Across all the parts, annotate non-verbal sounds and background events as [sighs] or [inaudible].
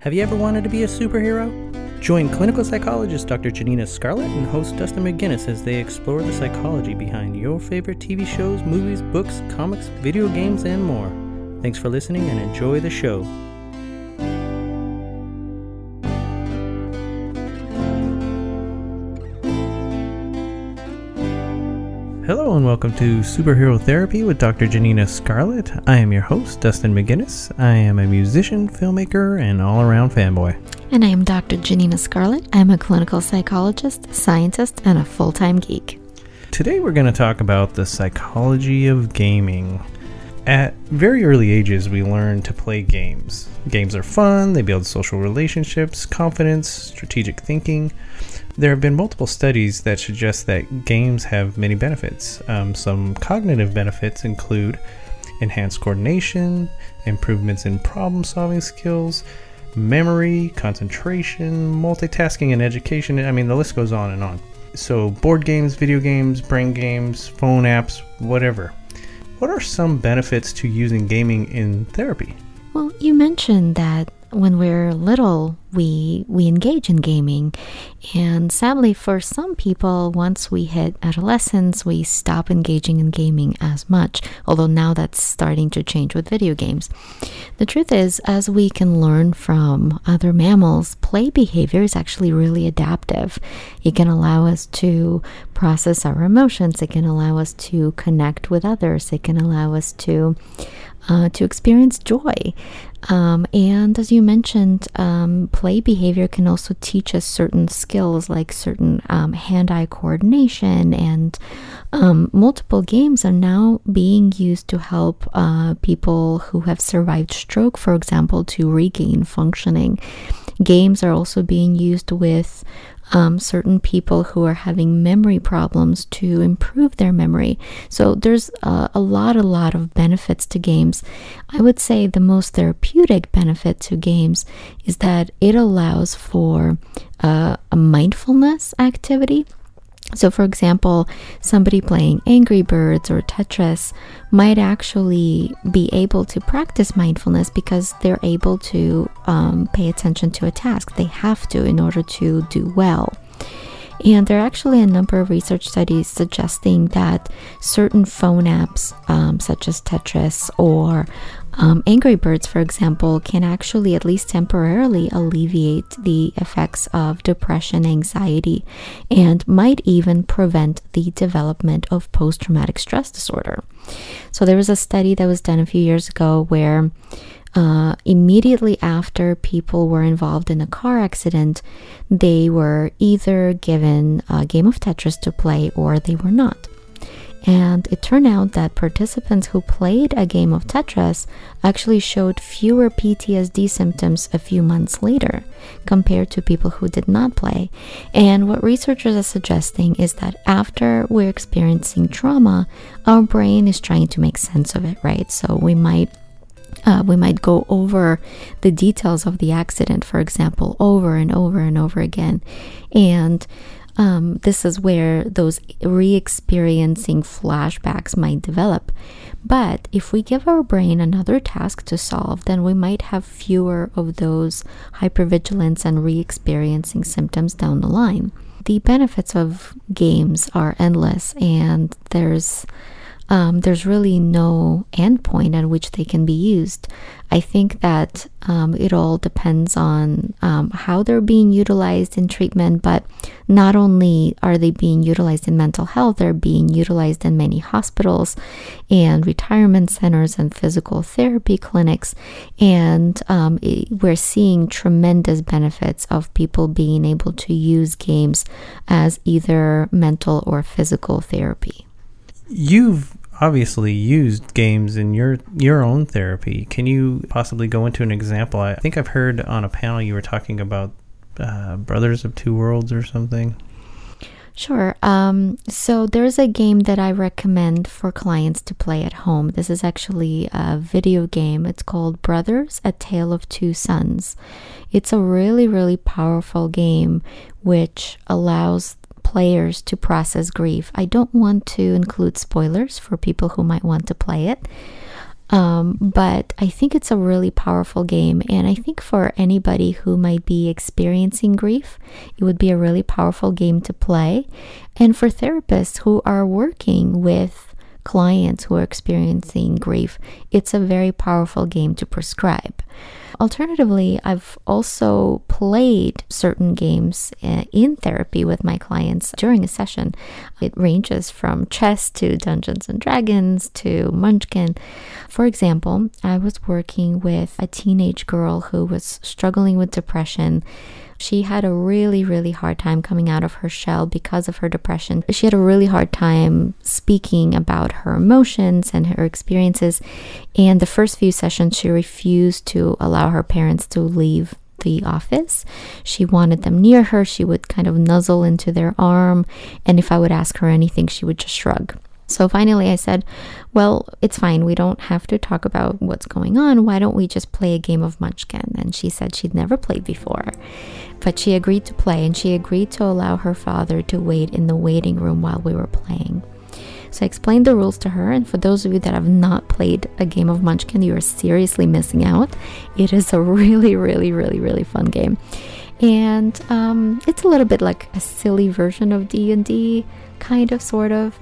Have you ever wanted to be a superhero? Join clinical psychologist Dr. Janina Scarlet and host Dustin McGinnis as they explore the psychology behind your favorite TV shows, movies, books, comics, video games, and more. Thanks for listening and enjoy the show. Hello and welcome to Superhero Therapy with Dr. Janina Scarlet. I am your host, Dustin McGinnis. I am a musician, filmmaker, and all around fanboy. And I am Dr. Janina Scarlet. I'm a clinical psychologist, scientist, and a full time geek. Today we're going to talk about the psychology of gaming. At very early ages, we learn to play games. Games are fun, they build social relationships, confidence, strategic thinking. There have been multiple studies that suggest that games have many benefits. Um, some cognitive benefits include enhanced coordination, improvements in problem solving skills, memory, concentration, multitasking, and education. I mean, the list goes on and on. So, board games, video games, brain games, phone apps, whatever. What are some benefits to using gaming in therapy? Well, you mentioned that when we're little, we we engage in gaming, and sadly, for some people, once we hit adolescence, we stop engaging in gaming as much. Although now that's starting to change with video games. The truth is, as we can learn from other mammals, play behavior is actually really adaptive. It can allow us to process our emotions. It can allow us to connect with others. It can allow us to uh, to experience joy. Um, and as you mentioned, um, play behavior can also teach us certain skills like certain um, hand eye coordination. And um, multiple games are now being used to help uh, people who have survived stroke, for example, to regain functioning. Games are also being used with um, certain people who are having memory problems to improve their memory. So there's uh, a lot, a lot of benefits to games. I would say the most therapeutic benefit to games is that it allows for uh, a mindfulness activity. So, for example, somebody playing Angry Birds or Tetris might actually be able to practice mindfulness because they're able to um, pay attention to a task. They have to in order to do well. And there are actually a number of research studies suggesting that certain phone apps, um, such as Tetris or um, Angry Birds, for example, can actually, at least temporarily, alleviate the effects of depression, anxiety, and might even prevent the development of post traumatic stress disorder. So, there was a study that was done a few years ago where uh, immediately after people were involved in a car accident, they were either given a game of Tetris to play or they were not. And it turned out that participants who played a game of Tetris actually showed fewer PTSD symptoms a few months later compared to people who did not play. And what researchers are suggesting is that after we're experiencing trauma, our brain is trying to make sense of it, right? So we might uh, we might go over the details of the accident, for example, over and over and over again. And um, this is where those re experiencing flashbacks might develop. But if we give our brain another task to solve, then we might have fewer of those hypervigilance and re experiencing symptoms down the line. The benefits of games are endless, and there's um, there's really no endpoint at which they can be used. I think that um, it all depends on um, how they're being utilized in treatment, but not only are they being utilized in mental health, they're being utilized in many hospitals and retirement centers and physical therapy clinics. And um, it, we're seeing tremendous benefits of people being able to use games as either mental or physical therapy. You've obviously used games in your your own therapy. Can you possibly go into an example? I think I've heard on a panel you were talking about uh, Brothers of Two Worlds or something. Sure. Um, so there's a game that I recommend for clients to play at home. This is actually a video game. It's called Brothers: A Tale of Two Sons. It's a really, really powerful game which allows players to process grief. I don't want to include spoilers for people who might want to play it. Um, but I think it's a really powerful game. And I think for anybody who might be experiencing grief, it would be a really powerful game to play. And for therapists who are working with clients who are experiencing grief, it's a very powerful game to prescribe. Alternatively, I've also played certain games uh, in therapy with my clients during a session. It ranges from chess to Dungeons and Dragons to Munchkin. For example, I was working with a teenage girl who was struggling with depression she had a really, really hard time coming out of her shell because of her depression. She had a really hard time speaking about her emotions and her experiences. And the first few sessions, she refused to allow her parents to leave the office. She wanted them near her. She would kind of nuzzle into their arm. And if I would ask her anything, she would just shrug. So finally, I said, Well, it's fine. We don't have to talk about what's going on. Why don't we just play a game of Munchkin? And she said she'd never played before. But she agreed to play and she agreed to allow her father to wait in the waiting room while we were playing. So I explained the rules to her, and for those of you that have not played a game of Munchkin, you are seriously missing out. It is a really, really, really, really fun game, and um, it's a little bit like a silly version of D and D, kind of, sort of.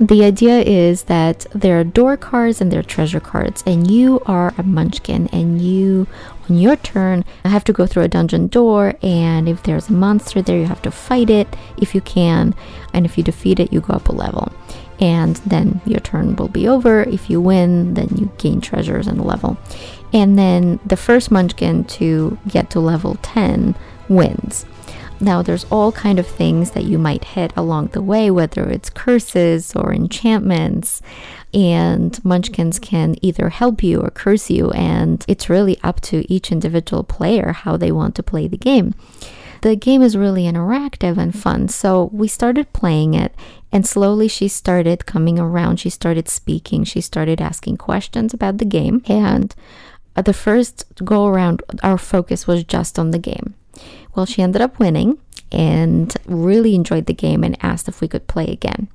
The idea is that there are door cards and there are treasure cards, and you are a munchkin, and you, on your turn, have to go through a dungeon door. And if there's a monster there, you have to fight it if you can, and if you defeat it, you go up a level. And then your turn will be over. If you win, then you gain treasures and a level. And then the first munchkin to get to level 10 wins. Now there's all kind of things that you might hit along the way, whether it's curses or enchantments, and munchkins can either help you or curse you, and it's really up to each individual player how they want to play the game. The game is really interactive and fun, so we started playing it, and slowly she started coming around. She started speaking, she started asking questions about the game, and the first go around, our focus was just on the game. Well, she ended up winning and really enjoyed the game and asked if we could play again.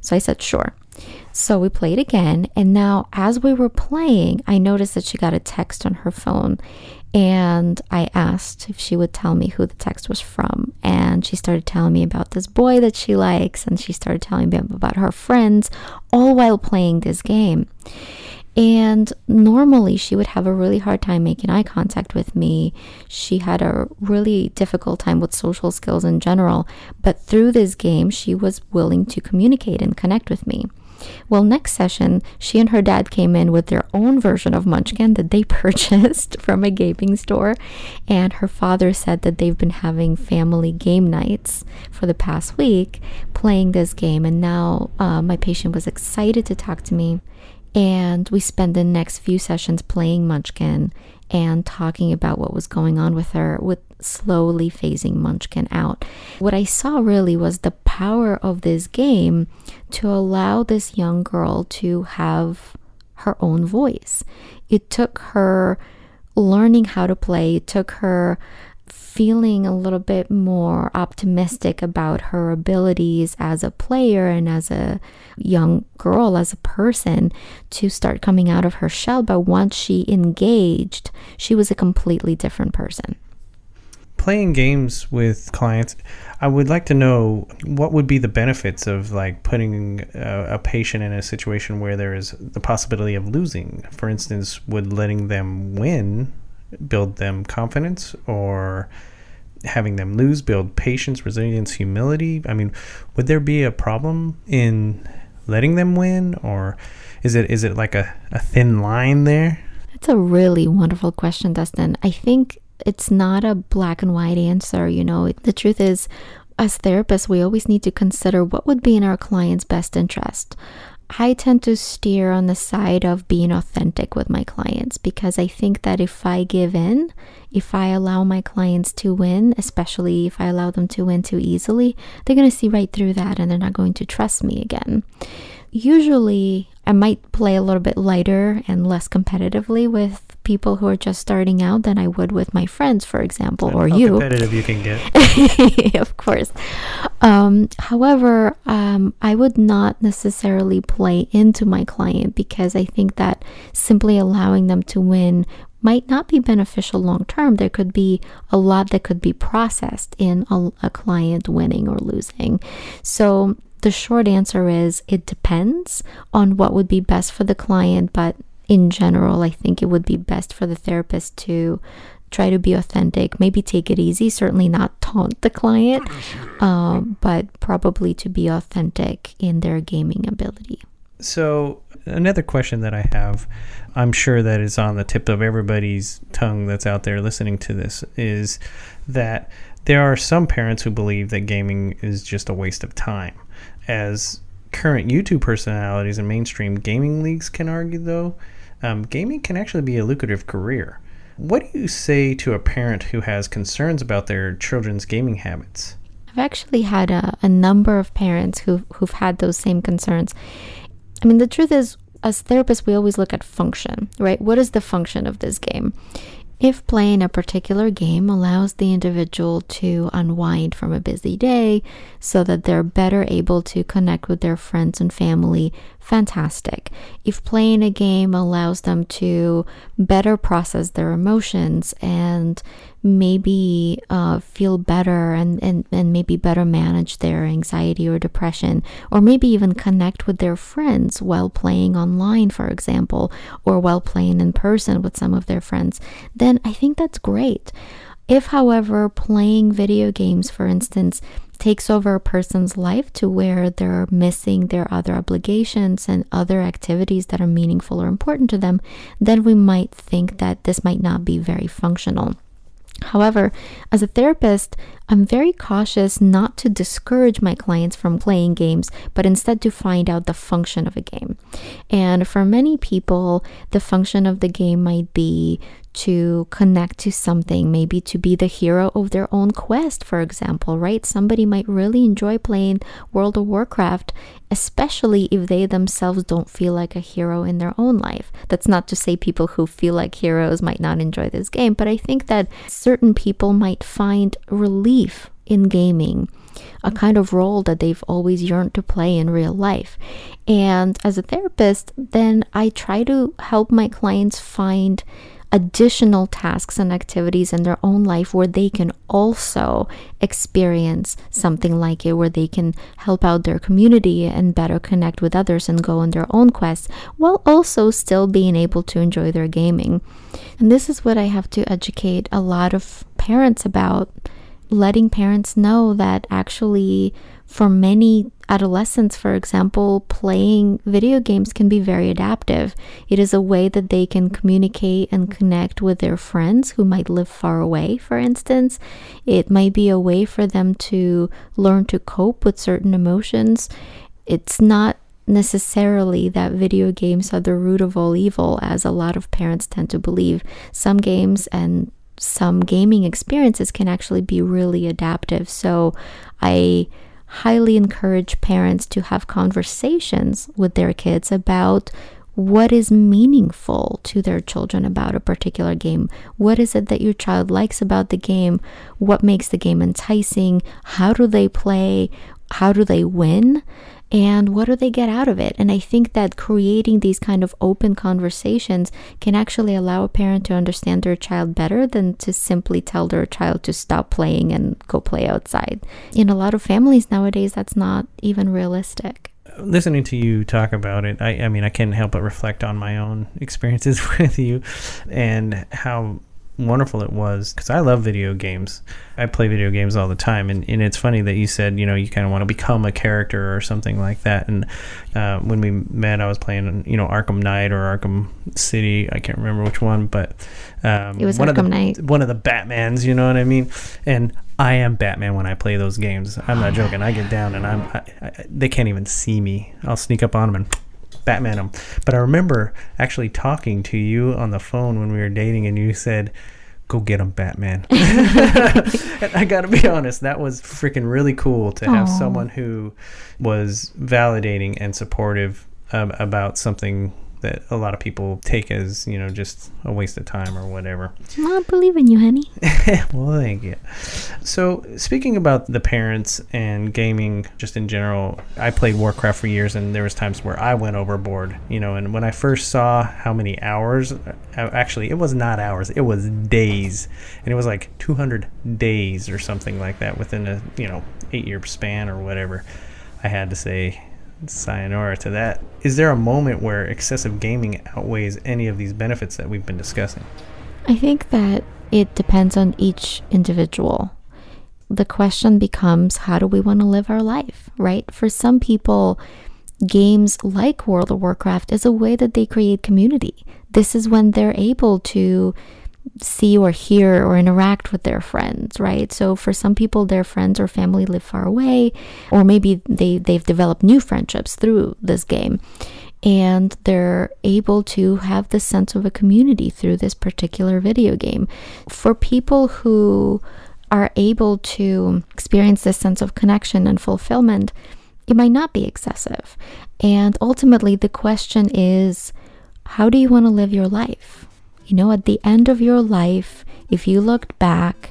So I said, sure. So we played again. And now, as we were playing, I noticed that she got a text on her phone. And I asked if she would tell me who the text was from. And she started telling me about this boy that she likes. And she started telling me about her friends, all while playing this game. And normally she would have a really hard time making eye contact with me. She had a really difficult time with social skills in general. But through this game, she was willing to communicate and connect with me. Well, next session, she and her dad came in with their own version of Munchkin that they [laughs] purchased from a gaming store. And her father said that they've been having family game nights for the past week playing this game. And now uh, my patient was excited to talk to me and we spent the next few sessions playing Munchkin and talking about what was going on with her, with slowly phasing Munchkin out. What I saw really was the power of this game to allow this young girl to have her own voice. It took her learning how to play, it took her feeling a little bit more optimistic about her abilities as a player and as a young girl, as a person, to start coming out of her shell. But once she engaged, she was a completely different person. Playing games with clients, I would like to know what would be the benefits of like putting a, a patient in a situation where there is the possibility of losing. For instance, would letting them win build them confidence or having them lose build patience resilience humility? I mean would there be a problem in letting them win or is it is it like a, a thin line there? That's a really wonderful question dustin. I think it's not a black and white answer you know. The truth is as therapists we always need to consider what would be in our client's best interest I tend to steer on the side of being authentic with my clients because I think that if I give in, if I allow my clients to win, especially if I allow them to win too easily, they're going to see right through that and they're not going to trust me again. Usually, I might play a little bit lighter and less competitively with people who are just starting out than I would with my friends, for example, or How you. competitive you can get. [laughs] of course. Um, however, um, I would not necessarily play into my client because I think that simply allowing them to win might not be beneficial long term. There could be a lot that could be processed in a, a client winning or losing. So, the short answer is it depends on what would be best for the client, but in general, I think it would be best for the therapist to try to be authentic, maybe take it easy, certainly not taunt the client, um, but probably to be authentic in their gaming ability. So, another question that I have, I'm sure that is on the tip of everybody's tongue that's out there listening to this, is that there are some parents who believe that gaming is just a waste of time. As current YouTube personalities and mainstream gaming leagues can argue, though, um, gaming can actually be a lucrative career. What do you say to a parent who has concerns about their children's gaming habits? I've actually had a, a number of parents who've, who've had those same concerns. I mean, the truth is, as therapists, we always look at function, right? What is the function of this game? If playing a particular game allows the individual to unwind from a busy day so that they're better able to connect with their friends and family, fantastic. If playing a game allows them to better process their emotions and maybe uh, feel better and, and, and maybe better manage their anxiety or depression, or maybe even connect with their friends while playing online, for example, or while playing in person with some of their friends, then I think that's great. If, however, playing video games, for instance, takes over a person's life to where they're missing their other obligations and other activities that are meaningful or important to them, then we might think that this might not be very functional. However, as a therapist, I'm very cautious not to discourage my clients from playing games, but instead to find out the function of a game. And for many people, the function of the game might be to connect to something, maybe to be the hero of their own quest, for example, right? Somebody might really enjoy playing World of Warcraft, especially if they themselves don't feel like a hero in their own life. That's not to say people who feel like heroes might not enjoy this game, but I think that certain people might find relief in gaming a kind of role that they've always yearned to play in real life. And as a therapist, then I try to help my clients find additional tasks and activities in their own life where they can also experience something like it, where they can help out their community and better connect with others and go on their own quests while also still being able to enjoy their gaming. And this is what I have to educate a lot of parents about letting parents know that actually for many adolescents, for example, playing video games can be very adaptive. It is a way that they can communicate and connect with their friends who might live far away, for instance. It might be a way for them to learn to cope with certain emotions. It's not necessarily that video games are the root of all evil, as a lot of parents tend to believe. Some games and some gaming experiences can actually be really adaptive. So I highly encourage parents to have conversations with their kids about what is meaningful to their children about a particular game. What is it that your child likes about the game? What makes the game enticing? How do they play? How do they win? And what do they get out of it? And I think that creating these kind of open conversations can actually allow a parent to understand their child better than to simply tell their child to stop playing and go play outside. In a lot of families nowadays, that's not even realistic listening to you talk about it, I, I mean, I can't help but reflect on my own experiences [laughs] with you and how wonderful it was because I love video games. I play video games all the time, and, and it's funny that you said you know you kind of want to become a character or something like that. And uh, when we met, I was playing you know Arkham Knight or Arkham City. I can't remember which one, but um, it was one Arkham of the, Knight. One of the Batmans, you know what I mean? And I am Batman when I play those games. I'm not [sighs] joking. I get down and I'm I, I, they can't even see me. I'll sneak up on them and Batman them. But I remember actually talking to you on the phone when we were dating, and you said, "Go get them, Batman." [laughs] and I got to be honest, that was freaking really cool to have someone who was validating and supportive um, about something that a lot of people take as you know just a waste of time or whatever. [laughs] Well, I believe in you, honey. well, thank you. So, speaking about the parents and gaming, just in general, I played Warcraft for years, and there was times where I went overboard. You know, and when I first saw how many hours, uh, actually, it was not hours; it was days, and it was like 200 days or something like that within a you know eight-year span or whatever. I had to say sayonara to that. Is there a moment where excessive gaming outweighs any of these benefits that we've been discussing? I think that it depends on each individual. The question becomes how do we want to live our life, right? For some people, games like World of Warcraft is a way that they create community. This is when they're able to see or hear or interact with their friends, right? So for some people their friends or family live far away or maybe they they've developed new friendships through this game and they're able to have this sense of a community through this particular video game. For people who are able to experience this sense of connection and fulfillment, it might not be excessive. And ultimately, the question is how do you want to live your life? You know, at the end of your life, if you looked back,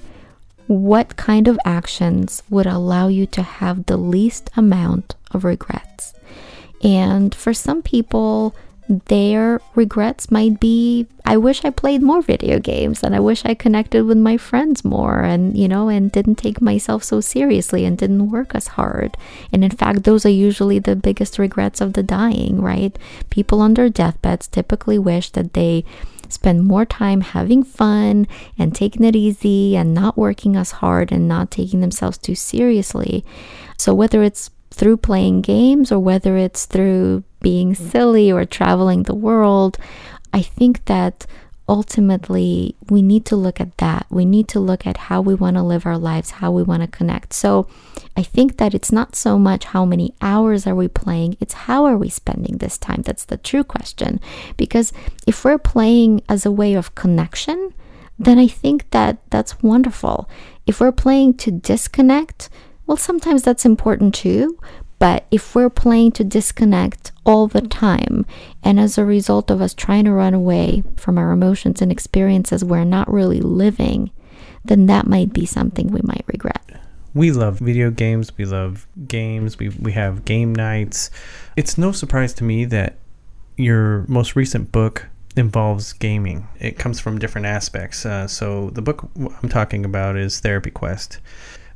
what kind of actions would allow you to have the least amount of regrets? And for some people, their regrets might be I wish I played more video games and I wish I connected with my friends more and you know and didn't take myself so seriously and didn't work as hard. And in fact, those are usually the biggest regrets of the dying, right? People on their deathbeds typically wish that they spend more time having fun and taking it easy and not working as hard and not taking themselves too seriously. So whether it's through playing games or whether it's through being mm. silly or traveling the world, I think that ultimately we need to look at that. We need to look at how we want to live our lives, how we want to connect. So I think that it's not so much how many hours are we playing, it's how are we spending this time. That's the true question. Because if we're playing as a way of connection, then I think that that's wonderful. If we're playing to disconnect, well, sometimes that's important too. But if we're playing to disconnect all the time, and as a result of us trying to run away from our emotions and experiences we're not really living, then that might be something we might regret. We love video games. We love games. We, we have game nights. It's no surprise to me that your most recent book involves gaming. It comes from different aspects. Uh, so, the book I'm talking about is Therapy Quest.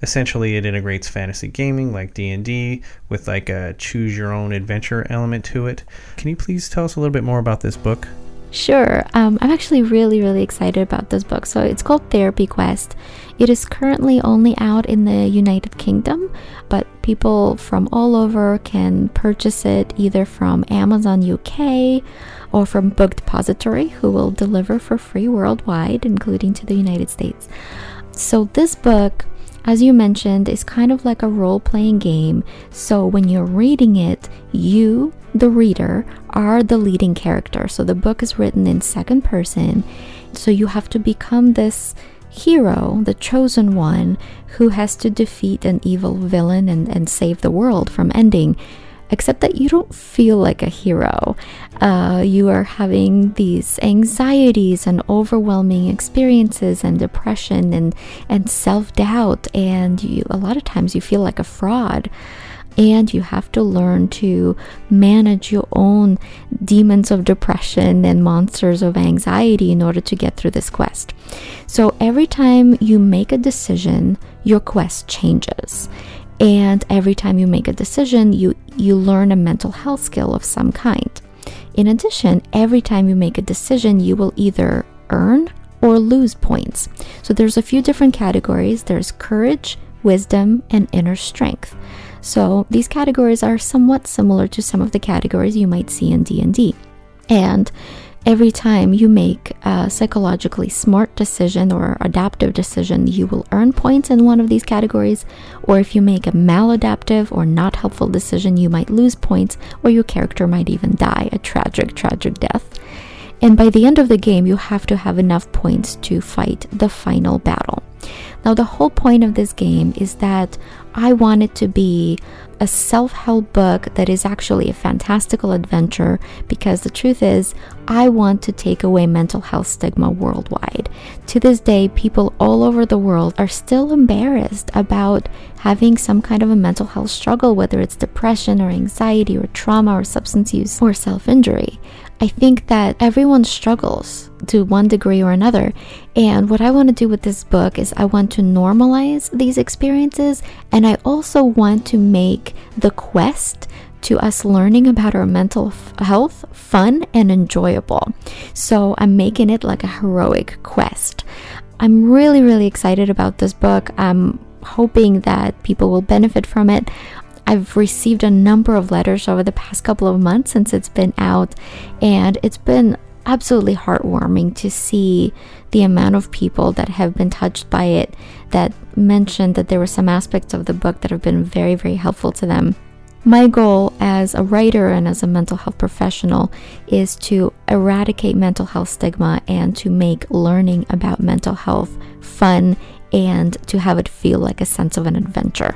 Essentially, it integrates fantasy gaming like D&D with like a choose your own adventure element to it. Can you please tell us a little bit more about this book? Sure. Um, I'm actually really, really excited about this book. So it's called Therapy Quest. It is currently only out in the United Kingdom, but people from all over can purchase it either from Amazon UK or from Book Depository, who will deliver for free worldwide, including to the United States. So this book as you mentioned, is kind of like a role playing game. So when you're reading it, you, the reader, are the leading character. So the book is written in second person. So you have to become this hero, the chosen one, who has to defeat an evil villain and, and save the world from ending except that you don't feel like a hero. Uh, you are having these anxieties and overwhelming experiences and depression and, and self doubt, and you, a lot of times you feel like a fraud. And you have to learn to manage your own demons of depression and monsters of anxiety in order to get through this quest. So every time you make a decision, your quest changes and every time you make a decision you you learn a mental health skill of some kind in addition every time you make a decision you will either earn or lose points. So there's a few different categories. There's courage wisdom and inner strength. So these categories are somewhat similar to some of the categories you might see in D&D and every time you make a psychologically smart decision or adaptive decision, you will earn points in one of these categories. Or if you make a maladaptive or not helpful decision, you might lose points or your character might even die a tragic, tragic death. And by the end of the game, you have to have enough points to fight the final battle. Now, the whole point of this game is that I want it to be a self help book that is actually a fantastical adventure because the truth is, I want to take away mental health stigma worldwide. To this day, people all over the world are still embarrassed about having some kind of a mental health struggle, whether it's depression or anxiety or trauma or substance use or self injury. I think that everyone struggles to one degree or another. And what I want to do with this book is I want to normalize these experiences and I also want to make the quest to us learning about our mental health fun and enjoyable. So I'm making it like a heroic quest. I'm really, really excited about this book. I'm hoping that people will benefit from it. I've received a number of letters over the past couple of months since it's been out, and it's been absolutely heartwarming to see the amount of people that have been touched by it that mentioned that there were some aspects of the book that have been very, very helpful to them. My goal as a writer and as a mental health professional is to eradicate mental health stigma and to make learning about mental health fun and to have it feel like a sense of an adventure.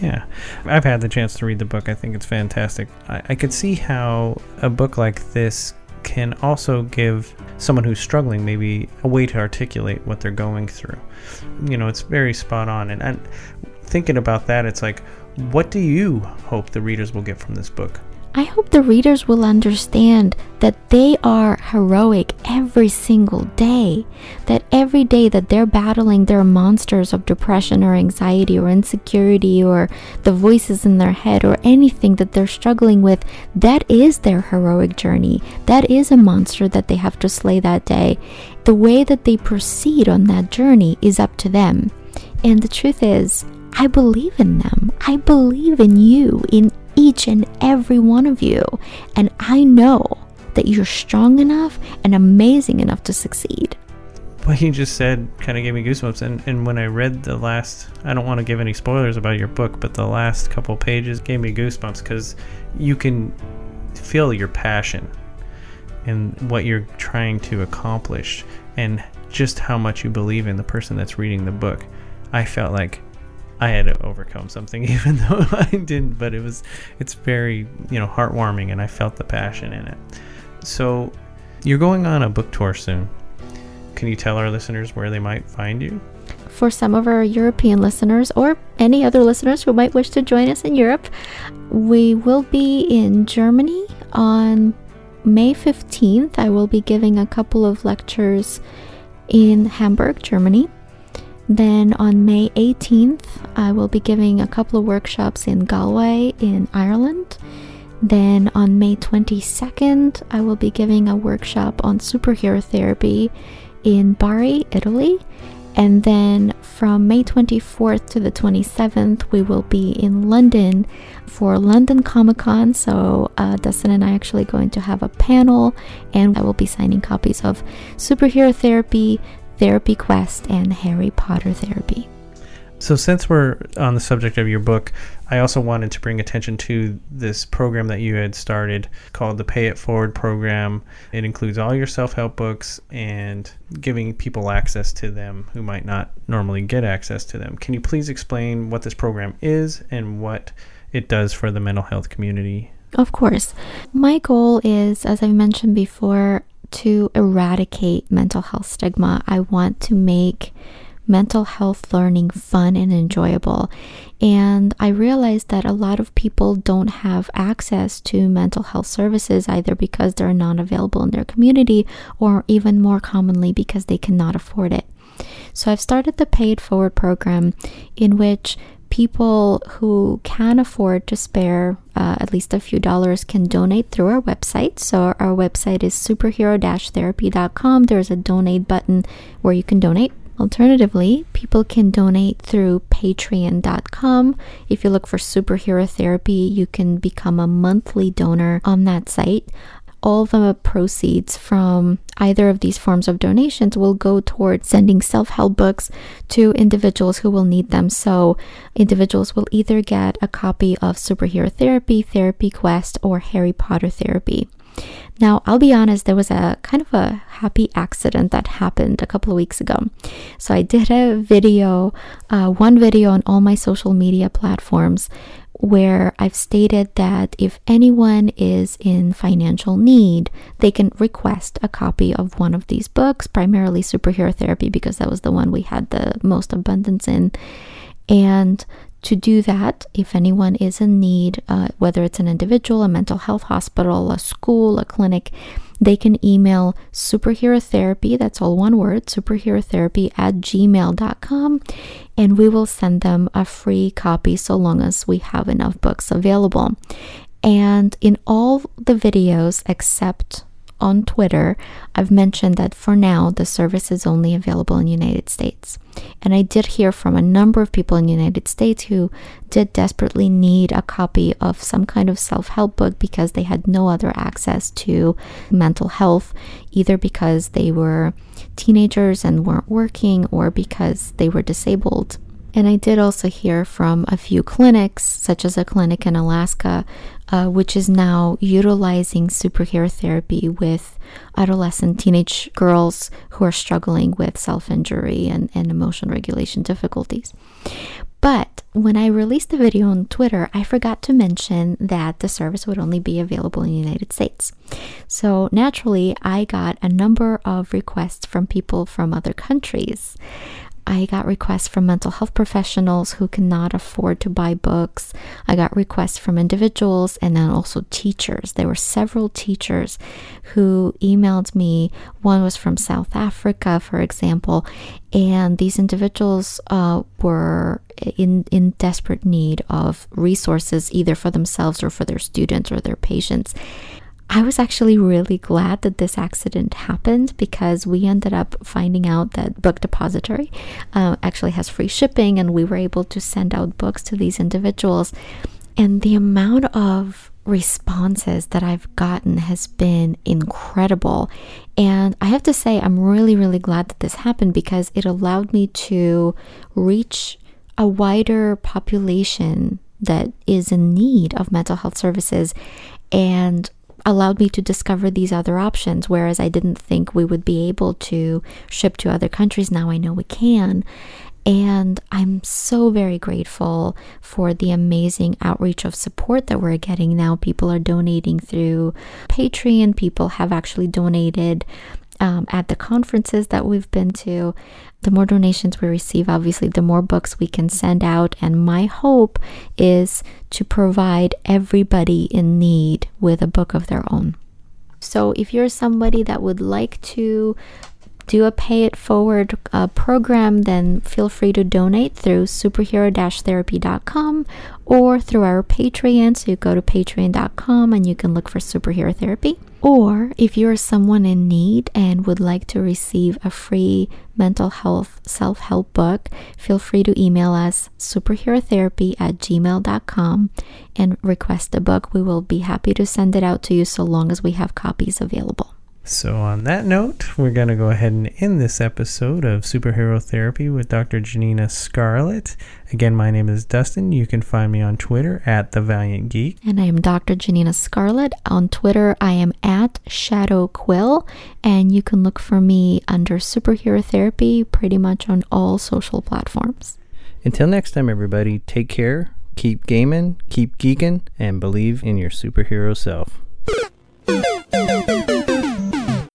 Yeah, I've had the chance to read the book. I think it's fantastic. I, I could see how a book like this can also give someone who's struggling maybe a way to articulate what they're going through. You know, it's very spot on. And, and thinking about that, it's like, what do you hope the readers will get from this book? I hope the readers will understand that they are heroic every single day. That every day that they're battling their monsters of depression or anxiety or insecurity or the voices in their head or anything that they're struggling with, that is their heroic journey. That is a monster that they have to slay that day. The way that they proceed on that journey is up to them. And the truth is, I believe in them. I believe in you, in each and every one of you. And I know that you're strong enough and amazing enough to succeed. What you just said kind of gave me goosebumps. And, and when I read the last, I don't want to give any spoilers about your book, but the last couple pages gave me goosebumps because you can feel your passion and what you're trying to accomplish and just how much you believe in the person that's reading the book. I felt like I had to overcome something, [laughs] even though I didn't. But it was, it's very, you know, heartwarming, and I felt the passion in it. So, you're going on a book tour soon. Can you tell our listeners where they might find you? For some of our European listeners, or any other listeners who might wish to join us in Europe, we will be in Germany on May 15th. I will be giving a couple of lectures in Hamburg, Germany. Then on May 18th, I will be giving a couple of workshops in Galway in Ireland. Then on May 22nd, I will be giving a workshop on superhero therapy in Bari, Italy. And then from May 24th to the 27th, we will be in London for London Comic Con. So, uh, Dustin and I are actually going to have a panel, and I will be signing copies of Superhero Therapy, Therapy Quest, and Harry Potter Therapy. So, since we're on the subject of your book, I also wanted to bring attention to this program that you had started called the Pay It Forward program. It includes all your self help books and giving people access to them who might not normally get access to them. Can you please explain what this program is and what it does for the mental health community? Of course. My goal is, as I've mentioned before, to eradicate mental health stigma. I want to make mental health learning fun and enjoyable. And I realized that a lot of people don't have access to mental health services either because they're not available in their community or even more commonly because they cannot afford it. So I've started the Pay It Forward program in which people who can afford to spare uh, at least a few dollars can donate through our website. So our website is superhero-therapy.com. There's a donate button where you can donate. Alternatively, people can donate through patreon.com. If you look for superhero therapy, you can become a monthly donor on that site. All the proceeds from either of these forms of donations will go toward sending self help books to individuals who will need them. So, individuals will either get a copy of Superhero Therapy, Therapy Quest, or Harry Potter Therapy. Now, I'll be honest, there was a kind of a happy accident that happened a couple of weeks ago. So, I did a video, uh, one video on all my social media platforms where I've stated that if anyone is in financial need, they can request a copy of one of these books, primarily Superhero Therapy, because that was the one we had the most abundance in. And to do that, if anyone is in need, uh, whether it's an individual, a mental health hospital, a school, a clinic, they can email superhero therapy, that's all one word, superhero therapy at gmail.com, and we will send them a free copy so long as we have enough books available. And in all the videos except on Twitter, I've mentioned that for now the service is only available in United States. And I did hear from a number of people in the United States who did desperately need a copy of some kind of self-help book because they had no other access to mental health, either because they were teenagers and weren't working or because they were disabled. And I did also hear from a few clinics, such as a clinic in Alaska, uh, which is now utilizing superhero therapy with adolescent teenage girls who are struggling with self injury and, and emotion regulation difficulties. But when I released the video on Twitter, I forgot to mention that the service would only be available in the United States. So naturally, I got a number of requests from people from other countries. I got requests from mental health professionals who cannot afford to buy books. I got requests from individuals and then also teachers. There were several teachers who emailed me. One was from South Africa, for example, and these individuals uh, were in in desperate need of resources either for themselves or for their students or their patients. I was actually really glad that this accident happened because we ended up finding out that Book Depository uh, actually has free shipping and we were able to send out books to these individuals. And the amount of responses that I've gotten has been incredible. And I have to say, I'm really, really glad that this happened because it allowed me to reach a wider population that is in need of mental health services and allowed me to discover these other options. Whereas I didn't think we would be able to ship to other countries. Now I know we can. And I'm so very grateful for the amazing outreach of support that we're getting now. People are donating through Patreon, people have actually donated um, at the conferences that we've been to. The more donations we receive, obviously, the more books we can send out. And my hope is to provide everybody in need with a book of their own. So, if you're somebody that would like to do a pay it forward uh, program, then feel free to donate through superhero therapy.com or through our Patreon. So you go to patreon.com and you can look for superhero therapy. Or if you're someone in need and would like to receive a free mental health self help book, feel free to email us superherotherapy at gmail.com and request a book. We will be happy to send it out to you so long as we have copies available. So, on that note, we're going to go ahead and end this episode of Superhero Therapy with Dr. Janina Scarlet. Again, my name is Dustin. You can find me on Twitter at The Valiant Geek. And I am Dr. Janina Scarlet. On Twitter, I am at Shadow Quill. And you can look for me under Superhero Therapy pretty much on all social platforms. Until next time, everybody, take care, keep gaming, keep geeking, and believe in your superhero self.